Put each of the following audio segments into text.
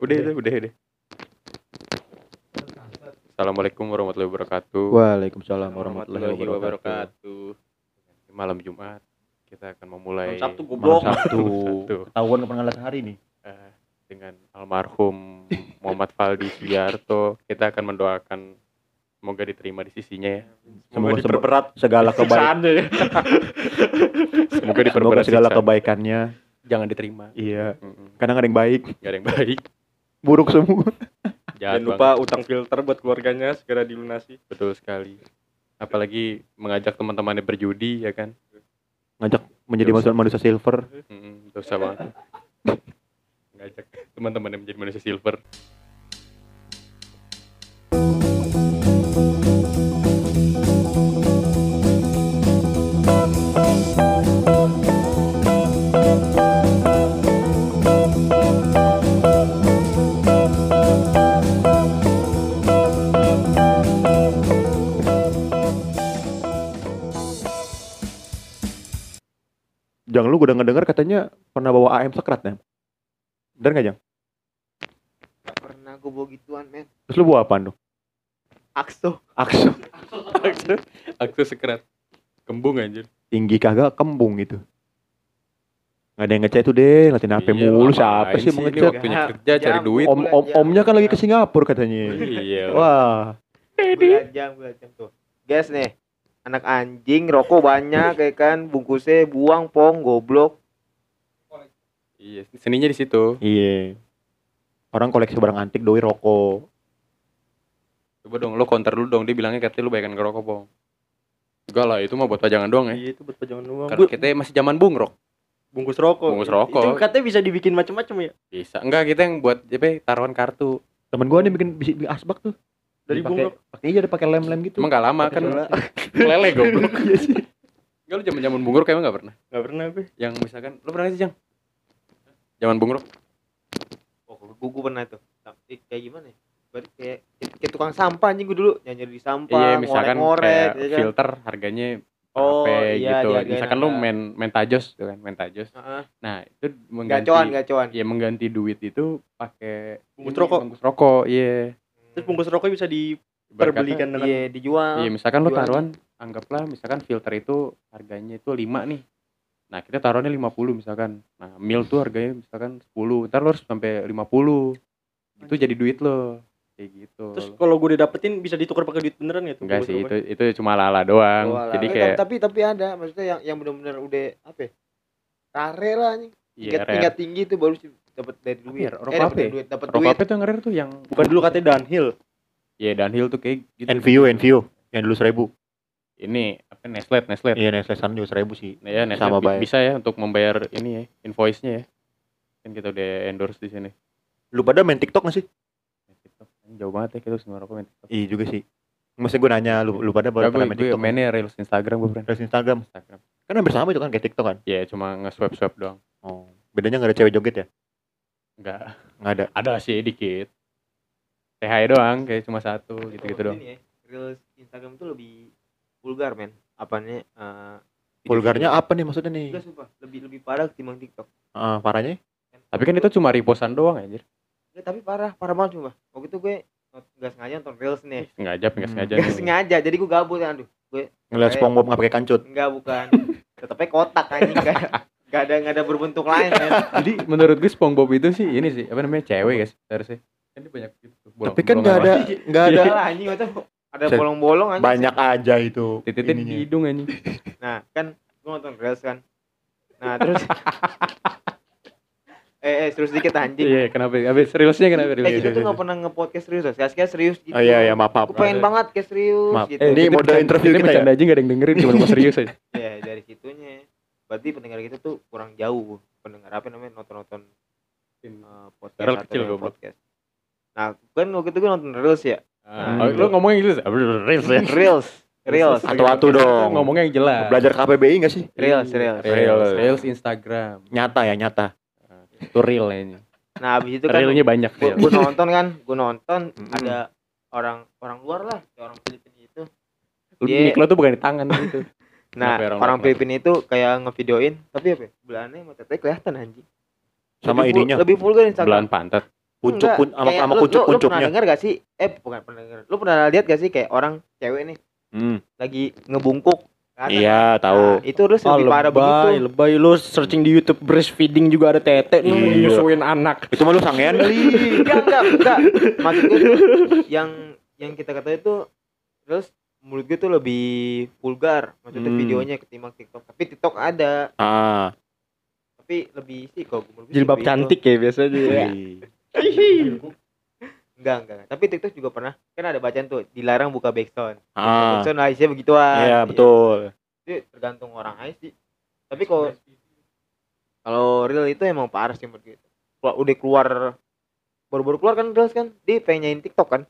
Udah itu, udah udah. Assalamualaikum warahmatullahi wabarakatuh. Waalaikumsalam warahmatullahi wabarakatuh. Malam Jumat kita akan memulai Malam Sabtu Malam goblok. Sabtu. Sabtu Ketahuan kapan ngalas hari nih. eh, dengan almarhum Muhammad Faldi Sugiarto. Kita akan mendoakan semoga diterima di sisinya ya. Semoga Semoga diperberat Segala kebaikan. Semoga Semoga diperberat segala siksaan. kebaikannya. Jangan diterima. Iya. Mm-mm. Kadang ada yang baik, Gak ada yang baik. Buruk semua. Jahat Jangan lupa utang filter buat keluarganya segera dilunasi. Betul sekali. Apalagi mengajak teman-temannya berjudi ya kan. Ngajak menjadi Dosa. manusia, manusia silver. Mm, dosa banget. Ngajak teman-temannya menjadi manusia silver. Jangan lu gue denger dengar katanya pernah bawa AM sekrat ya. Bener gak Jang? Gak pernah gue bawa gituan men Terus lu bawa apaan tuh? Akso Aksu. Aksu, aksu sekerat. Kembung anjir. Tinggi kagak kembung gitu. Gak ada yang ngecek tuh deh, latihan HP Iya, mulu. Siapa sih mau ngecek? waktunya Ya, kerja cari jam. duit. Om, om, omnya kan lagi ke Singapura katanya. Iya. Wah, Bulan jam bulan jam tuh Guys nih Anak anjing rokok banyak kayak kan Bungkusnya buang pong goblok Iya, seninya di situ. iya. Orang koleksi barang antik doi rokok. Coba dong, lo counter dulu dong. Dia bilangnya katanya lu bayarkan ngerokok, Bong. Enggak lah, itu mah buat pajangan doang ya. Iya itu buat pajangan doang. Karena kita masih zaman bungrok. bungkus rokok. Bungkus rokok. Itu katanya bisa dibikin macam-macam ya. Bisa. Enggak, kita yang buat apa ya, taruhan kartu. Temen gua nih bikin asbak tuh. Dari. Pakai iya ada pakai lem-lem gitu. Emang gak lama kan lele goblok. Iya sih. Enggak lu zaman-zaman bungrok emang gak pernah. Enggak pernah gue. Yang misalkan lu pernah gak sih, Jang? Zaman bungrok. Oh gue, gue pernah tuh Tapi kayak gimana ya Berarti kayak, kayak tukang sampah anjing gue dulu Nyanyi di sampah Iya, misalkan kayak ya kan? filter harganya Oh, HP iya, gitu. dihargain Misalkan lu main main tajos tuh kan, main tajos. Heeh. Nah, itu mengganti Gacoan gacoan ya mengganti duit itu pakai Bungkus rokok. Bungkus rokok, iya. Terus bungkus rokok bisa diperbelikan dengan Iya dijual Iya, misalkan lu jual. taruhan anggaplah misalkan filter itu harganya itu 5 nih. Nah, kita taruhannya 50 misalkan. Nah, mil tuh harganya misalkan 10. Ntar lu harus sampai 50. Itu jadi duit lo. Kayak gitu. Terus kalau gue udah dapetin bisa ditukar pakai duit beneran tuh? Enggak sih, itu itu cuma lala doang. Oh, ala-ala. Jadi Eh, kayak tapi tapi ada maksudnya yang yang benar-benar udah apa ya? Rare lah anjing. iya, Tingkat, rare. tingkat tinggi tuh baru sih dapat dari duit. ya? Rokok eh, dapat ya? duit, dapat Rokok duit. apa tuh yang rare tuh yang Bukan dulu katanya downhill. Iya, downhill tuh kayak gitu. NVU, NVU. Yang dulu seribu. Ini apa Nestle, Nestle. Iya, Nestle sana juga seribu sih. Nah, ya, Nestle Sama bi- baik. bisa ya untuk membayar ini ya, invoice-nya ya. Kan kita udah endorse di sini. Lu pada main TikTok gak sih? TikTok. Jauh banget ya kita semua rokok main TikTok. Iya juga sih. Maksudnya gue nanya lu, lu pada pada gue, main gue TikTok? mainnya reels Instagram gue friend. Terus Instagram. Instagram. Kan hampir sama itu kan kayak TikTok kan? Ya cuma nge-swipe swipe doang. Oh. Bedanya gak ada cewek joget ya? Enggak. Nggak ada. Ada sih dikit. THY doang kayak cuma satu gitu-gitu doang. ini ya, Reels Instagram tuh lebih vulgar men. Apanya? eh, Vulgarnya apa nih maksudnya nih? Enggak sumpah, lebih lebih parah ketimbang TikTok. Ah, parahnya? Tapi kan itu cuma repostan doang anjir. Enggak, tapi parah, parah banget cuma. Waktu itu gue nggak sengaja nonton Reels nih. Sengaja, enggak Hmm. sengaja. Nggak nih. sengaja, jadi gue gabut ya, aduh. Ngeliat Kayak- SpongeBob nggak pakai kancut. Enggak bukan. Tetapnya kotak anjing enggak enggak ada enggak ada berbentuk lain men. Jadi menurut gue SpongeBob itu sih ini sih apa namanya cewek guys harusnya. Kan dia banyak gitu. bolong- Tapi kan nggak ada nggak ada anjing ada bolong-bolong anjing. banyak aja itu. Titiknya di hidung anjing. Nah, kan gue nonton Reels kan. Nah, terus eh, eh terus dikit anjing. Iya, kenapa? Habis seriusnya kenapa? Eh, Serius. kita tuh gak pernah nge-podcast serius, loh. sekali serius gitu. Oh iya ya maaf maaf. Pengen banget kayak serius Maaf. gitu. Eh, Ini mode interview kita ya? bercanda aja gak ada yang dengerin cuma mau serius aja. Ya, dari situnya. Berarti pendengar kita tuh kurang jauh. Pendengar apa namanya? Nonton-nonton eh, podcast Real atau kecil, goblok. podcast. Nah, kan waktu itu gue nonton Reels ya. Ah, oh, lu ngomongnya Inggris? Ah, Reels ya. Reels. Reels. Atu-atu dong. Ngomongnya yang jelas. Belajar KPBI nggak sih? Reels, Reels. Reels, Reels Instagram. Nyata ya nyata. Itu real ini. Nah, habis itu kan Realnya banyak gue nonton kan, gue nonton ada orang orang luar lah, orang Filipina itu. Lu Dia- mic lo tuh bukan di tangan gitu. Nah, Kenapa ya orang orang? Filipina itu kayak ngevideoin, tapi apa? ya, Belananya sama tetenya kelihatan anjing. Sama Lebih ininya. Lebih vulgar Belahan Instagram. pantat. Puncuk pun sama sama lu- kuncuk Lu pernah denger gak sih? Eh bukan pernah denger. Lu pernah lihat gak sih kayak orang cewek nih Hmm. lagi ngebungkuk? ke atas? Iya, tahu. Nah, itu terus Oh, lebih parah lebay, begitu. lebay lu searching di YouTube breastfeeding juga ada tete lu Iya. nyusuin anak. Itu mah lu sangean kali. Enggak, enggak, enggak. Maksud gue tuh yang yang kita ketahui itu terus menurut gue tuh lebih vulgar maksudnya Hmm. videonya ketimbang TikTok. Tapi TikTok ada, Ah. tapi lebih sih kok menurut gue sih Jilbab lebih itu. cantik ya biasanya. ya. Enggak, enggak. Tapi TikTok juga pernah kan ada bacaan tuh dilarang buka backsound. Ah. Backsound lah isinya begituan. Iya, betul. Itu tergantung orang aja sih. Tapi kalau kalau real itu emang parah sih menurut gue. Kalau udah keluar baru-baru keluar kan Reels kan dia pengen nyanyiin TikTok kan?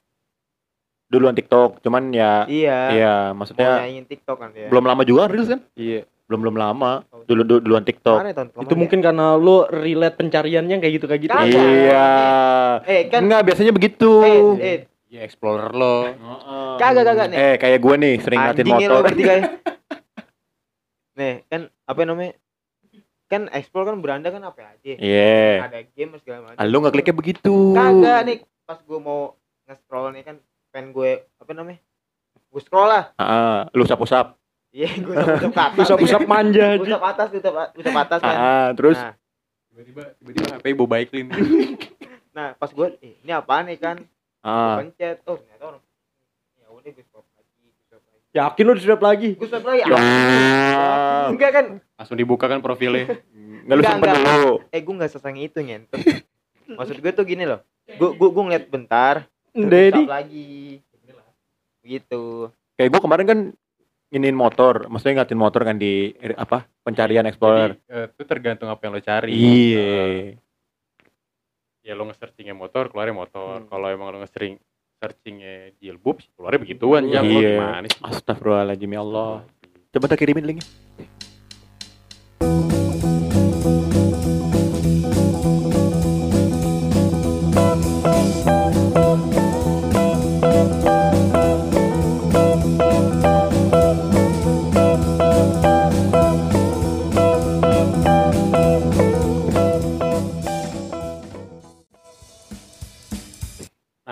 Duluan TikTok, cuman ya Iya. iya, Mau maksudnya nyanyiin TikTok kan ya. belum lama juga Reels kan? Iya. Belum belum lama. Dulu dulu- duluan TikTok. Mana ya, tahun Itu kemarin mungkin karena lu relate pencariannya kayak gitu kayak gitu. Kagak. Iya. ya? Eh kan Enggak, biasanya begitu. eh, eh Ya explorer lo. kagak kagak nih. Eh, kayak gue nih sering ngatin motor. bertiga ya. Nih, kan apa namanya? Kan explore kan beranda kan apa aja. Iya. Ada game segala macam. Ah, Lu nggak kliknya begitu. Kagak nih pas gue mau nge-scroll nih kan pengen gue apa namanya? Gue scroll lah. Ah, lu usap-usap. Iya, gue usap ke atas. Usap-usap manja. Gue usap atas, usap, usap atas kan. Ah, terus Nah, Tiba-tiba tiba-tiba HP Bo Baiklin. nah pas gue, eh, ini apa nih kan? Gue ah, pencet, oh ternyata orang. Ya udah gue stop lagi, gue stop lagi. Yakin lu diswap lagi? Gue stop lagi. Ya. ah. Enggak kan? Langsung dibuka kan profilnya. nggak lu Enggak, simpen enggak. dulu. Eh gue nggak sesang itu ngentot. Maksud gue tuh gini loh. Gue gue gue ngeliat bentar, Dedi. lagi. Gitu. Kayak gue kemarin kan nginin motor, maksudnya ngatin motor kan di apa pencarian explorer. Jadi, eh, itu tergantung apa yang lo cari. Iya. Eh, ya lo nge-searchingnya motor, keluarnya motor. Hmm. Kalau emang lo nge-searching searchingnya jilbab, keluarnya begituan. Yang lo Iya. gimana sih? Astagfirullahaladzim ya Allah. Coba tak kirimin linknya.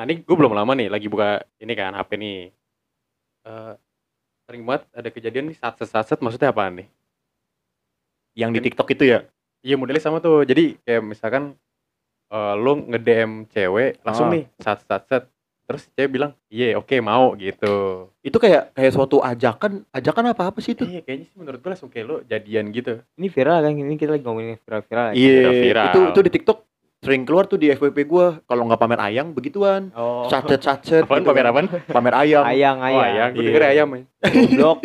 Ini gue belum lama nih lagi buka ini kan HP nih. Eh sering banget ada kejadian nih satset-satset maksudnya apaan nih? Yang di TikTok itu ya. Iya modelnya sama tuh. Jadi kayak misalkan eh lo nge-DM cewek langsung Ah. nih satset-satset. Terus cewek bilang, iya oke mau gitu. Itu kayak kayak suatu ajakan, ajakan apa apa sih itu? Iya kayaknya sih menurut gue langsung kayak lo jadian gitu. Ini viral kan? Ini kita lagi ngomongin viral-viral. ya. Iya, viral. itu itu di TikTok sering keluar tuh di FYP gua kalau nggak pamer ayang begituan. Oh. Sacet sacet. Apaan pamer apaan? Pamer ayam. Ayang, Oh ayang. ayam, gue Iya. denger ayam ya. Goblok.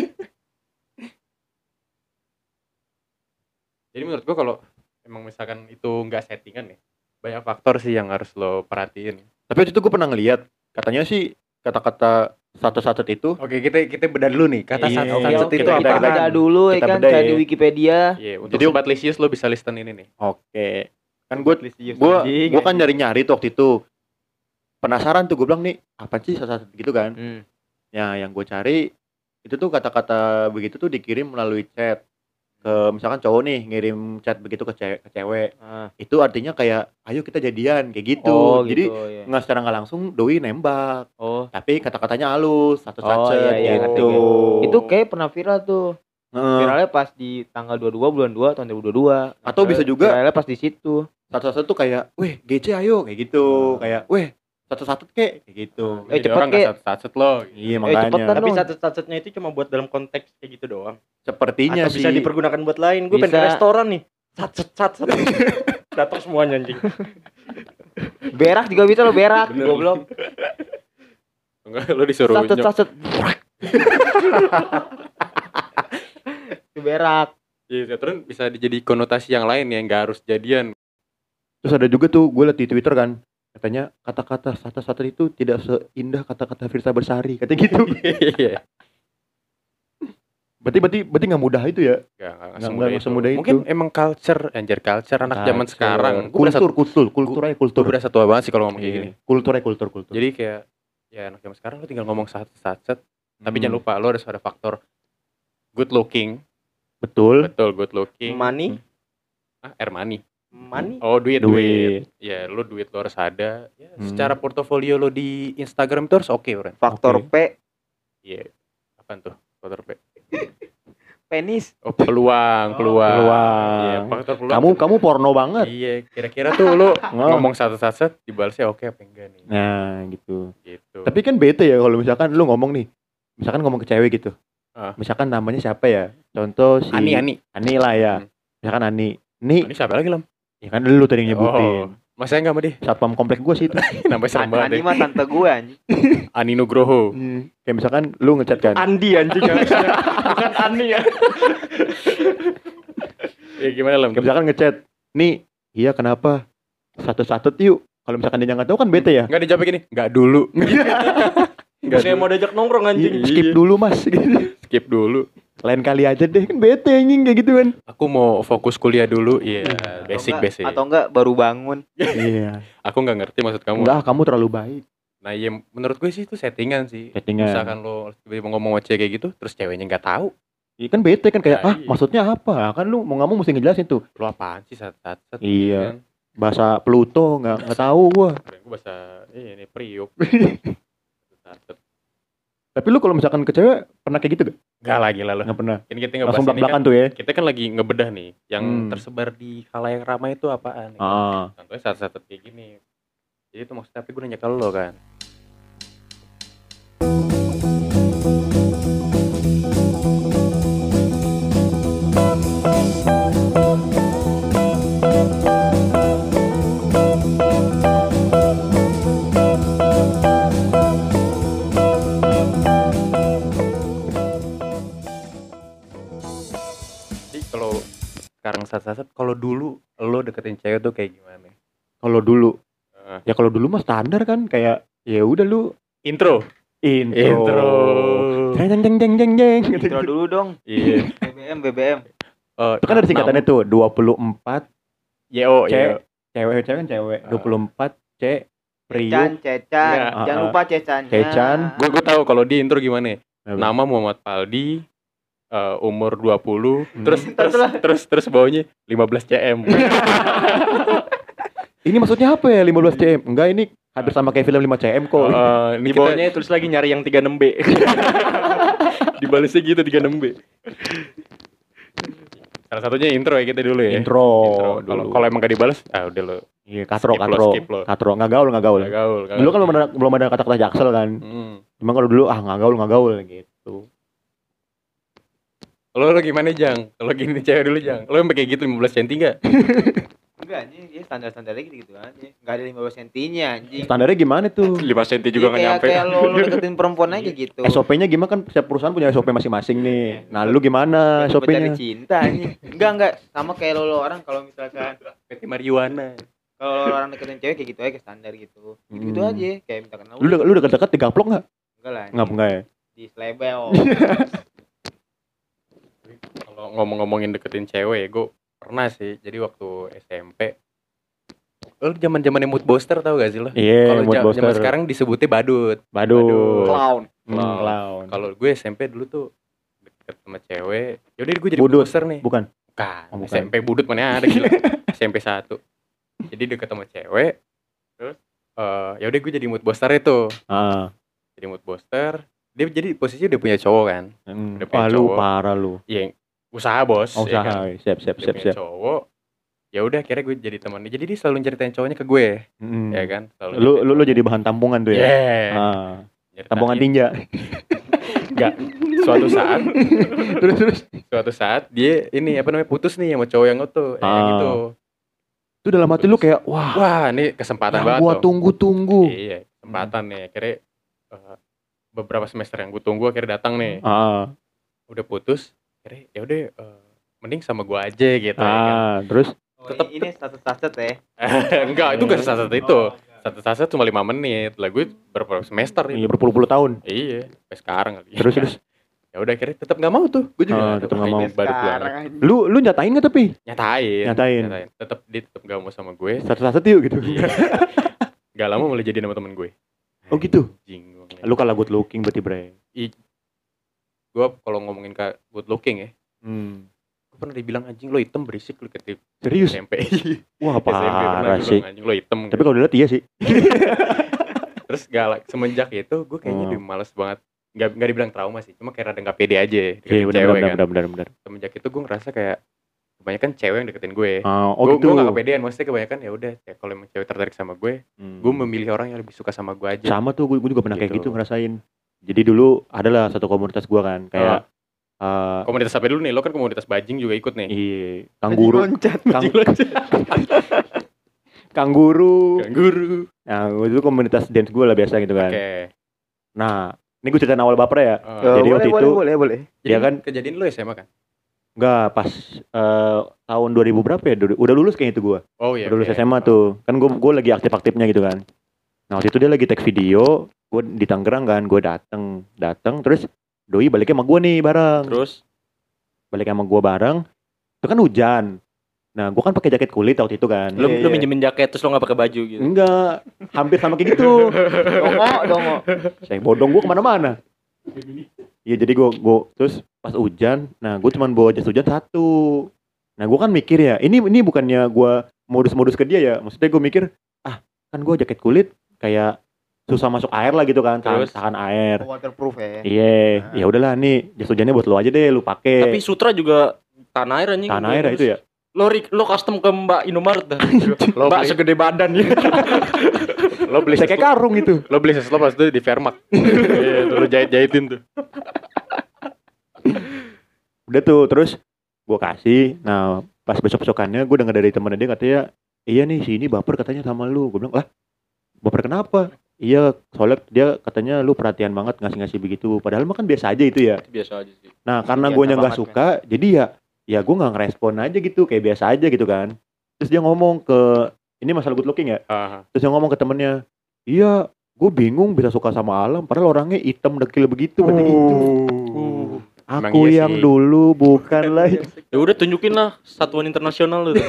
Jadi menurut gua kalau emang misalkan itu nggak settingan nih, banyak faktor sih yang harus lo perhatiin. Tapi waktu itu gue pernah ngeliat katanya sih kata-kata satu-satu itu Oke, kita kita bedah dulu nih. Kata Iya, satu sunset oke. itu Kita. Kita beda dulu ya Kita kan, cari ya. di Wikipedia. Iya, untuk Jadi- sobat lisius lo bisa listen ini nih. oke. Kan gue gue gue kan nyari-nyari tuh waktu itu. Penasaran tuh gue bilang nih apa sih satu-satu gitu kan? Hmm. Ya yang gue cari itu tuh kata-kata begitu tuh dikirim melalui chat ke misalkan cowok nih ngirim chat begitu ke cewek, ke cewek Ah. itu artinya kayak ayo kita jadian kayak gitu Oh, jadi gitu, ya. nggak secara nggak langsung doi nembak Oh. tapi kata-katanya halus satu Oh, satu iya, iya, gitu ngerti. Itu kayak pernah viral tuh. Heeh. Viralnya pas di tanggal 22 bulan 2 tahun 2022. Atau bisa juga- Viralnya pas di situ. Satu-satu tuh kayak, weh GC ayo kayak gitu, kayak, weh satu-satu kek kayak gitu. Eh, Jadi cepet, orang nggak Ki. satset lo. Iya Eh, makanya. cepetan Tapi dong. satu-satunya itu cuma buat dalam konteks kayak gitu doang. Sepertinya Atau sih. bisa dipergunakan buat lain. Gue pengen ke Bisa. restoran nih. Sat sat sat sat. Datang semuanya anjing. Berak juga bisa lo berak, goblok. Enggak, lo disuruh sacet. Itu berak. Iya, terus bisa jadi konotasi yang lain ya, nggak harus jadian. Terus ada juga tuh gue liat di Twitter kan, katanya kata-kata satu-satu itu tidak seindah kata-kata Firsa Bersari, katanya gitu. Iya. berarti berarti berarti nggak mudah itu ya? Nggak Nggak- semudah itu. semudah itu. Mungkin emang culture, anjir culture anak zaman Culture. sekarang. Gue berasa, kultur, kultur, kultur aja kultur. gue berasa tua banget sih kalau ngomong kayak Iya. gini. Kultur aja kultur, kultur. Jadi kayak ya anak zaman sekarang lo tinggal ngomong satset, tapi Hmm. jangan lupa lo harus ada faktor good looking, betul. betul good looking. Money. Ah, air money. Money Oh duit Duit. duit. Ya lu duit lo harus ada. Ya, Hmm. Secara portofolio lo di Instagram itu harus oke Bro. Faktor Oke. P Iya. Apaan tuh? Faktor P. penis. Oh peluang, peluang. Peluang. Iya, faktor peluang. Kamu kamu porno banget. Iya, kira-kira tuh lu Ngomong. ngomong satu-satu dibalasnya oke apa enggak nih? Nah, gitu. Gitu. Tapi kan bete ya kalau misalkan lu ngomong nih. Misalkan ngomong ke cewek gitu. Ah. Misalkan namanya siapa ya? Contoh si Ani Ani. Ani lah ya. Hmm. Misalkan Ani. Nih, Ani siapa lagi lam? Ya kan lu tadi yang nyebutin. Oh, masa enggak sama dia? Satpam komplek gua sih itu. Namanya serem banget Ani deh. mah tante gue anjing. Ani Nugroho. Hmm. Kayak misalkan lu ngechat kan. Andi anjing bukan Ani ya Ya gimana lam? Kayak misalkan ngechat. Nih, iya kenapa? Satu-satu yuk. Kalau misalkan dia nggak tahu kan bete ya. Enggak dijawab gini, enggak dulu. Enggak Kayak mau diajak nongkrong anjing Iya. Skip dulu mas. Gitu. skip dulu. Lain kali aja deh kan bete anjing kayak gitu kan. Aku mau fokus kuliah dulu. Iya, Atau basic enggak- basic. Atau enggak baru bangun. iya. Aku nggak ngerti maksud kamu. Enggak, kamu terlalu baik. Nah, iya menurut gue sih itu settingan sih. Settingan. Misalkan lo tiba-tiba ngomong sama cewek kayak gitu, terus ceweknya nggak tahu, Iya kan bete kan kayak Nah, ah iya. maksudnya apa? Kan lu mau nggak mau mesti ngejelasin tuh. lo apaan sih saat saat saat Iya. Bahasa Pluto nggak nggak tahu gua. Gue bahasa ini priuk. Tapi lu kalau misalkan ke cewek pernah kayak gitu gak? Gak lagi lah lo. Nggak pernah. Ini kita ngebahas Langsung ini kan, tuh ya. kita kan lagi ngebedah nih, yang Hmm. tersebar di khalayak ramai itu apaan? Ah. Contohnya saat-saat kayak gini. Jadi itu maksudnya tapi gue nanya ke lo kan. Sekarang saat-saat kalau dulu lo deketin cewek tuh kayak gimana? Kalau dulu Eh, ya kalau dulu mah standar kan kayak ya udah lu intro. intro. Intro. Jeng jeng jeng jeng jeng jeng gitu. Intro dulu dong. Iya. BBM BBM. Eh, Itu kan ada singkatannya tuh 24 YO, C YO. cewek cewek kan cewek Ah. 24 C Cecan, priuk Cecan. Ya, Jangan lupa Cecannya. Cecan. Gue gue tahu kalau di intro gimana. Apa? Nama Muhammad Paldi eh, umur 20 Hmm. terus terus terus terus bawahnya 15 cm. Ini maksudnya apa ya 15 cm? Enggak ini hampir sama kayak film 5 cm kok. Eh, ini Di kita- bawahnya tulis lagi nyari yang 36B. dibalasnya gitu 36B. Salah satunya intro ya kita dulu ya. Intro. Intro. Kalau dulu. kalau emang gak dibalas, ah udah lo. Iya, katro, Skip lo, katro. skip lo. Katro, nggak gaul, nggak gaul. Gak gaul. gak Dulu kan gaul. belum ada, belum ada kata-kata jaksel kan. Hmm. Cuma kalau dulu ah nggak gaul, nggak gaul gitu. Lo, lo gimana Jang? Kalau gini cewek dulu Jang. Lo sampai kayak gitu 15 cm enggak? Enggak anjing, ya standar-standar gitu gitu aja. Enggak ada 15 sentinya anjing. Standarnya gimana tuh? 5 cm Iya, juga nggak kayak, nyampe. kayak lo, lo deketin perempuan aja gitu. SOP-nya gimana kan setiap perusahaan punya SOP masing-masing nih. Nah, lu gimana SOP-nya? cinta anjing. Enggak enggak sama kayak lo, lo orang kalau misalkan PT Marijuana. kalau lo orang deketin cewek kayak gitu aja kayak standar gitu. Gitu, Hmm. aja kayak misalkan Lu udah lu udah deket digaplok nggak? enggak lah. Nggak enggak ya? Di slebel. Ngomong-ngomongin deketin cewek, gue pernah sih. Jadi waktu SMP, lo zaman zamannya mood booster tau gak sih lo? Iya, Kalau mood ja- booster. zaman sekarang disebutnya badut. Badut. Clown. Hmm, Clown. clown. Kalau gue SMP dulu tuh deket sama cewek, yaudah gue jadi Budut. mood booster nih. Bukan. Bukan, Oh, bukan. SMP budut mana ada gila. SMP 1. Jadi deket sama cewek, terus eh ya udah gue jadi mood booster itu. Ah. Jadi mood booster. Dia jadi posisi udah punya cowok kan. Hmm. Udah punya Wah, lu cowok. parah lu. Iya, usaha bos. Oh, ya usaha. kan? Siap, siap, siap, siap. cowok. Ya udah akhirnya gue jadi temannya. Jadi dia selalu ceritain cowoknya ke gue, Hmm. ya kan? Selalu Lu lu lu jadi bahan tampungan tuh ya. Yeah. Ah. Tampungan tinja. Enggak. Suatu saat, terus terus. suatu saat dia ini apa namanya putus nih sama cowok yang itu, ya, Ah. gitu. Itu dalam hati lu kayak wah, Wah, ini kesempatan yang banget gua tunggu-tunggu. Iya, kesempatan nih. Akhirnya eh, beberapa semester yang gue tunggu akhirnya datang nih. Ah. Udah putus, akhirnya ya udah eh, mending sama gua aja gitu ya kan. Ah, terus Oh, Tetep- ini status-status ya. Enggak, itu gak satu itu. Satu satu cuma lima menit. Lah gue berapa semester iya berpuluh-puluh tahun. Iya, sampai sekarang kali. Terus terus Ya udah akhirnya tetap nggak mau tuh. Gue juga Oh, aduh, tetep nggak mau. Baru anjing. lu lu nyatain nggak tapi Nyatain. Nyatain. Tetap dia tetap gak mau sama gue. satu-satu yuk gitu. Iya. Gak lama mulai jadi sama temen gue. Oh gitu. Ngeliat. Lu kalah good looking berarti bre. Gue kalau ngomongin ke good looking ya, Hmm. gue pernah dibilang anjing lo hitam berisik lu ketik Serius? SMP Wah dibilang, sih. anjing lo hitam Tapi kalau dilihat iya sih. terus galak semenjak itu gue kayaknya lebih males banget nggak nggak dibilang trauma sih cuma kayak rada nggak pede aja deketin Iya benar cewek benar kan benar benar benar. semenjak itu gue ngerasa kayak kebanyakan cewek yang deketin gue Ah, oh gue gitu. gue gak kepedean maksudnya kebanyakan ya udah ya kalau emang cewek tertarik sama gue Hmm. gue memilih orang yang lebih suka sama gue aja sama tuh gue, gue juga pernah kayak Gitu. gitu ngerasain. Jadi dulu adalah satu komunitas gua kan kayak eh komunitas apa dulu nih lo kan komunitas bajing juga ikut nih iya kangguru loncat kang, kangguru. guru Nah, itu komunitas dance gue lah biasa gitu kan. oke Nah, ini gue ceritain awal baper ya. Oh. Jadi boleh, waktu boleh, itu- boleh boleh Jadi ya kan? kejadian lo SMA kan Enggak, pas eh, tahun 2000 berapa ya? Udah- lulus kayaknya itu gua. oh iya Udah lulus oke. SMA tuh. Kan gue gue lagi aktif-aktifnya gitu kan. Nah, waktu itu dia lagi take video, gue di Tangerang kan, gue dateng, dateng terus doi baliknya sama gue nih bareng. Terus Balik sama gue bareng. Itu kan hujan. Nah, gue kan pakai jaket kulit waktu itu kan. lu Iya, lu iya. minjemin jaket terus lo gak pakai baju gitu. Enggak, hampir sama kayak gitu. dongo dongo Saya bodong gue ke mana-mana. Iya jadi gue gue terus pas hujan, nah gue cuman bawa jas hujan satu. Nah gue kan mikir ya, ini ini bukannya gue modus-modus ke dia ya, maksudnya gue mikir ah kan gue jaket kulit kayak susah masuk air lah gitu kan, tahan, Terus? tahan air. waterproof ya Iya, ya udahlah nih jas hujannya buat lo aja deh, lu pakai. Tapi Sutra juga tanah air anjing. Tanah air ya itu ya. Lo lo custom ke Mbak Indomaret dah. lo Mbak beli segede badan ya. lo beli kayak karung itu. lo beli sesuatu pas itu di Fairmark iya lo jahit jahitin tuh Udah tuh, terus gue kasih. Nah pas besok besokannya gue dengar dari temen dia katanya, iya nih si ini baper katanya sama lu. Gue bilang lah, baper kenapa? Iya, soalnya dia katanya lu perhatian banget ngasih-ngasih begitu. Padahal mah kan biasa aja itu ya. Biasa aja sih. Nah karena Biasa gue nggak banget, suka, jadi ya ya gue nggak ngerespon aja gitu, kayak biasa aja gitu kan. Terus dia ngomong ke ini masalah good looking ya. Ah, Terus dia ngomong ke temennya, iya gue bingung bisa suka sama alam, padahal orangnya hitam dekil begitu. katanya gitu. Emang Aku iya yang sih. dulu bukan lah. Ya udah tunjukin lah satuan internasional lu.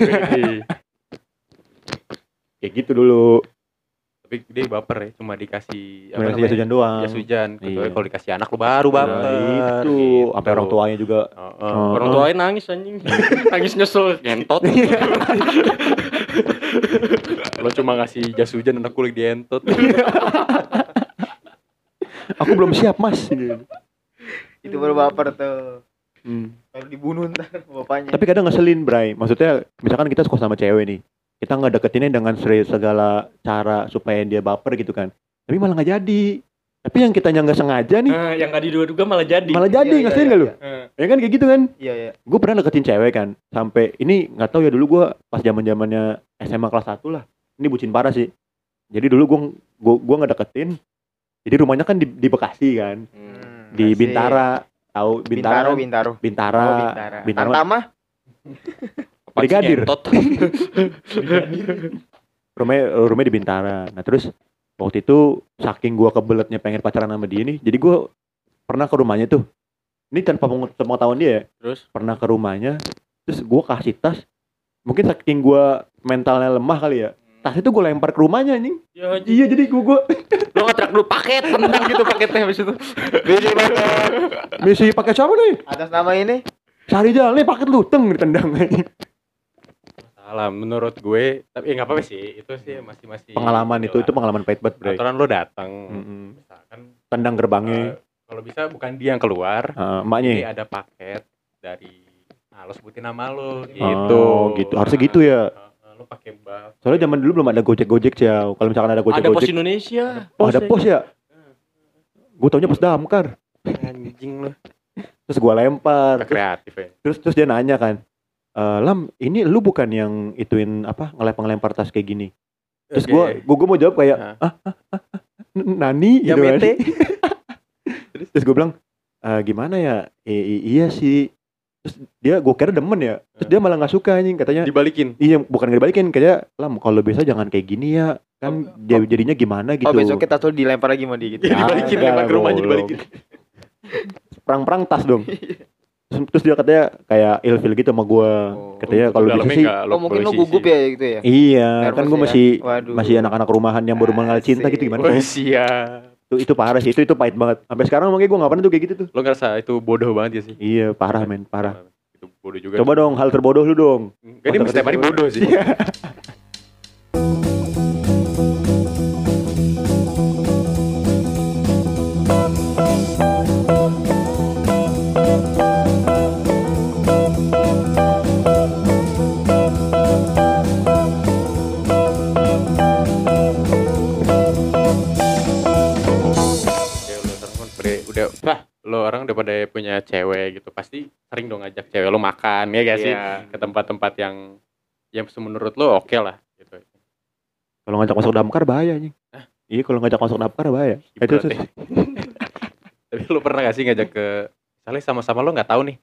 Kayak gitu dulu. Tapi dia baper ya cuma dikasih Cuma kasih jas hujan doang. jas hujan Iya. kalau dikasih anak lu baru Nah, baper itu gitu. sampai orang tuanya juga Oh, oh. Oh. Orang tuanya nangis anjing. nangis nyesel ngentot. lo cuma ngasih jas hujan anak kulit dientot aku belum siap mas itu baru baper tuh Hmm. kalau dibunuh ntar bapaknya tapi kadang ngeselin Bray maksudnya misalkan kita suka sama cewek nih kita nggak deketinnya dengan segala cara supaya dia baper gitu kan. Tapi malah nggak jadi. Tapi yang kitanya nggak sengaja nih Nah, yang gak diduga-duga malah jadi. malah jadi Iya, iya, ngeselin iya, nggak lu Eh, ya kan kayak gitu kan? Iya iya. Gue pernah deketin cewek kan sampai ini nggak tahu ya dulu gue pas zaman zamannya SMA kelas 1 lah. Ini bucin parah sih. Jadi dulu gue gue gue nggak deketin. Jadi rumahnya kan di, di Bekasi kan. Hmm. di. Bintara. Tahu Bintara Bintaro kan? Bintaro. Bintara. Oh Bintara. Bintara. Tantama Apaan sih Brigadir. ngentot? rumahnya rumahnya di Bintara. Nah terus waktu itu saking gua kebeletnya pengen pacaran sama dia nih jadi gua pernah ke rumahnya tuh. Ini tanpa peng- sepengetahuan dia ya. Terus? Pernah ke rumahnya terus gua kasih tas. Mungkin saking gua mentalnya lemah kali ya. Tas itu gua lempar ke rumahnya anjing. Ya iya jadi gua, gua Lo ngetrak dulu paket tendang gitu paketnya habis itu. Biji banget misi pakai siapa nih? Atas nama ini. Sehari jalan nih paket lu teng ditendang salah menurut gue tapi ya nggak apa-apa sih itu sih masih masih pengalaman itu itu pengalaman pahit banget bro aturan lo datang Mm-mm. misalkan tendang eh, gerbangnya kalau bisa bukan dia yang keluar Ah, emaknya. jadi ada paket dari nah lo sebutin nama lo gitu Oh, gitu. Harusnya gitu ya. Nah, lo pakai buff. Soalnya zaman dulu belum ada gojek gojek ya kalau misalkan ada gojek Ada pos gojek Indonesia. oh ada ya. pos ya? Gue taunya pos damkar. Anjing lo terus gue lempar. Kreatif ya. terus terus dia nanya kan "Eh, lam ini lu bukan yang ituin apa ngelempar ngelempar tas kayak gini? Terus gue Oke. gue mau jawab kayak Nah. ah, ah, ah, ah, nani? Ya gitu kan. terus gue bilang "Eh, gimana ya? "I- i- iya sih. Terus dia gue kira demen ya. Terus dia malah nggak suka anjing katanya dibalikin? Iya bukan nggak dibalikin kayak lam kalau bisa jangan kayak gini ya. Kan dia jadinya gimana gitu. oh besok kita tuh dilempar lagi sama dia gitu. Ya, dibalikin, lempar ke rumahnya, dibalikin. perang-perang tas dong terus, terus dia katanya kayak ilfil gitu sama gue Oh. katanya kalau bisa sih oh mungkin lo gugup ya gitu ya iya Nervous kan gue ya? masih Waduh. masih anak-anak rumahan yang baru mengenal cinta gitu gimana Oh, sih? siap. itu itu parah sih itu itu pahit banget sampai sekarang makanya gue nggak pernah tuh kayak gitu tuh Lo ngerasa itu bodoh banget ya sih? iya parah men parah Itu bodoh juga. Coba dong hal terbodoh lu dong. Ini setiap hari bodoh sih. lo orang udah pada punya cewek gitu pasti sering dong ngajak cewek lo makan ya gak sih Iya. ke tempat-tempat yang yang menurut lo oke lah gitu Kalau ngajak masuk damkar bahaya anjing. Iya kalau ngajak masuk damkar bahaya. Itu Berarti- tapi lo pernah gak sih ngajak ke misalnya sama-sama lo nggak tahu nih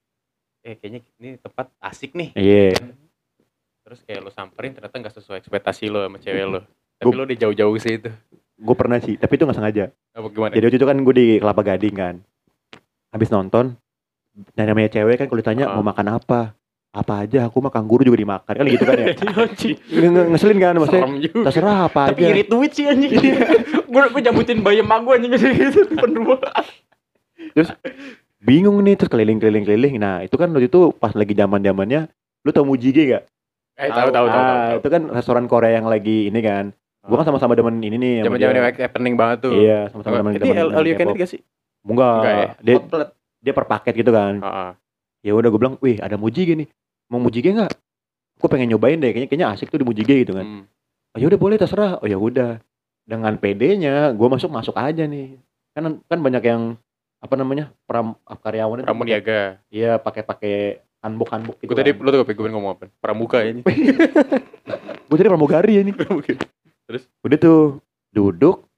eh kayaknya ini tempat asik nih Iya. terus kayak lo samperin ternyata nggak sesuai ekspektasi lo sama cewek lo tapi Gua- lo udah jauh-jauh ke situ Gue pernah sih, tapi itu nggak sengaja. apa gimana Jadi waktu itu kan gue di Kelapa Gading kan. Habis nonton, dan namanya cewek kan kalau ditanya Ah. mau makan apa, apa aja aku mah kanguru juga dimakan kan gitu kan ya. Nge- Ngeselin kan maksudnya. Terserah apa Tapi aja. irit duit sih anjing. Gue gue jabutin bayi emak gue anjing gitu depan rumah. Bingung nih terus keliling-keliling keliling. Nah, itu kan waktu itu pas lagi zaman-zamannya lu tau Mujige gak? eh tahu tahu tahu Ah, tahu itu kan restoran Korea yang lagi ini kan. Gua kan sama-sama demen ini nih. sama zaman-zaman dia. yang happening banget tuh Iya, sama-sama demen ini demen- L demen L You Can. Eat gak sih Enggak, Enggak ya? dia Outlet. dia per paket gitu kan. Heeh. Ya udah gue bilang, "Wih, ada Mujige nih. Mau Mujige nggak?" Gue pengen nyobain deh, kayaknya kayaknya asik tuh di Mujige gitu kan. Hmm. Oh, ya udah boleh terserah. Oh ya udah. Dengan PD-nya gue masuk masuk aja nih. Kan kan banyak yang apa namanya? pram karyawan itu pakai- Pramuniaga Iya, pakai-pakai handbook-handbook gitu. gue tadi lo tuh gue ngomong apa pramuka ini gue tadi pramugari ya nih. Udah tuh duduk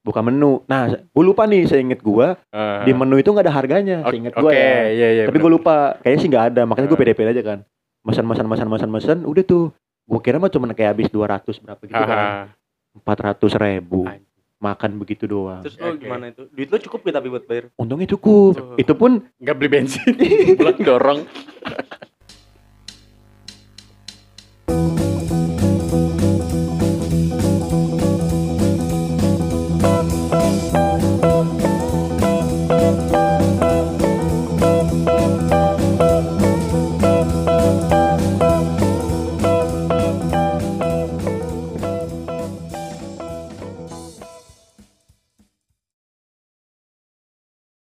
buka menu. Nah, gue lupa nih, saya inget gue Ah. di menu itu nggak ada harganya, Oke, seinget gue oke, ya. iya iya. Tapi gue lupa, kayaknya sih nggak ada, makanya gue Ah. pede pede aja kan. Mesan mesan mesan mesan mesan, udah tuh. Gue kira mah cuma kayak habis 200 berapa gitu kan. 400 ribu. Anjing. Makan begitu doang. Terus lo Oke. gimana itu? Duit lo cukup gak tapi buat bayar? Untungnya cukup. Oh. Itu pun Nggak beli bensin, pulang dorong.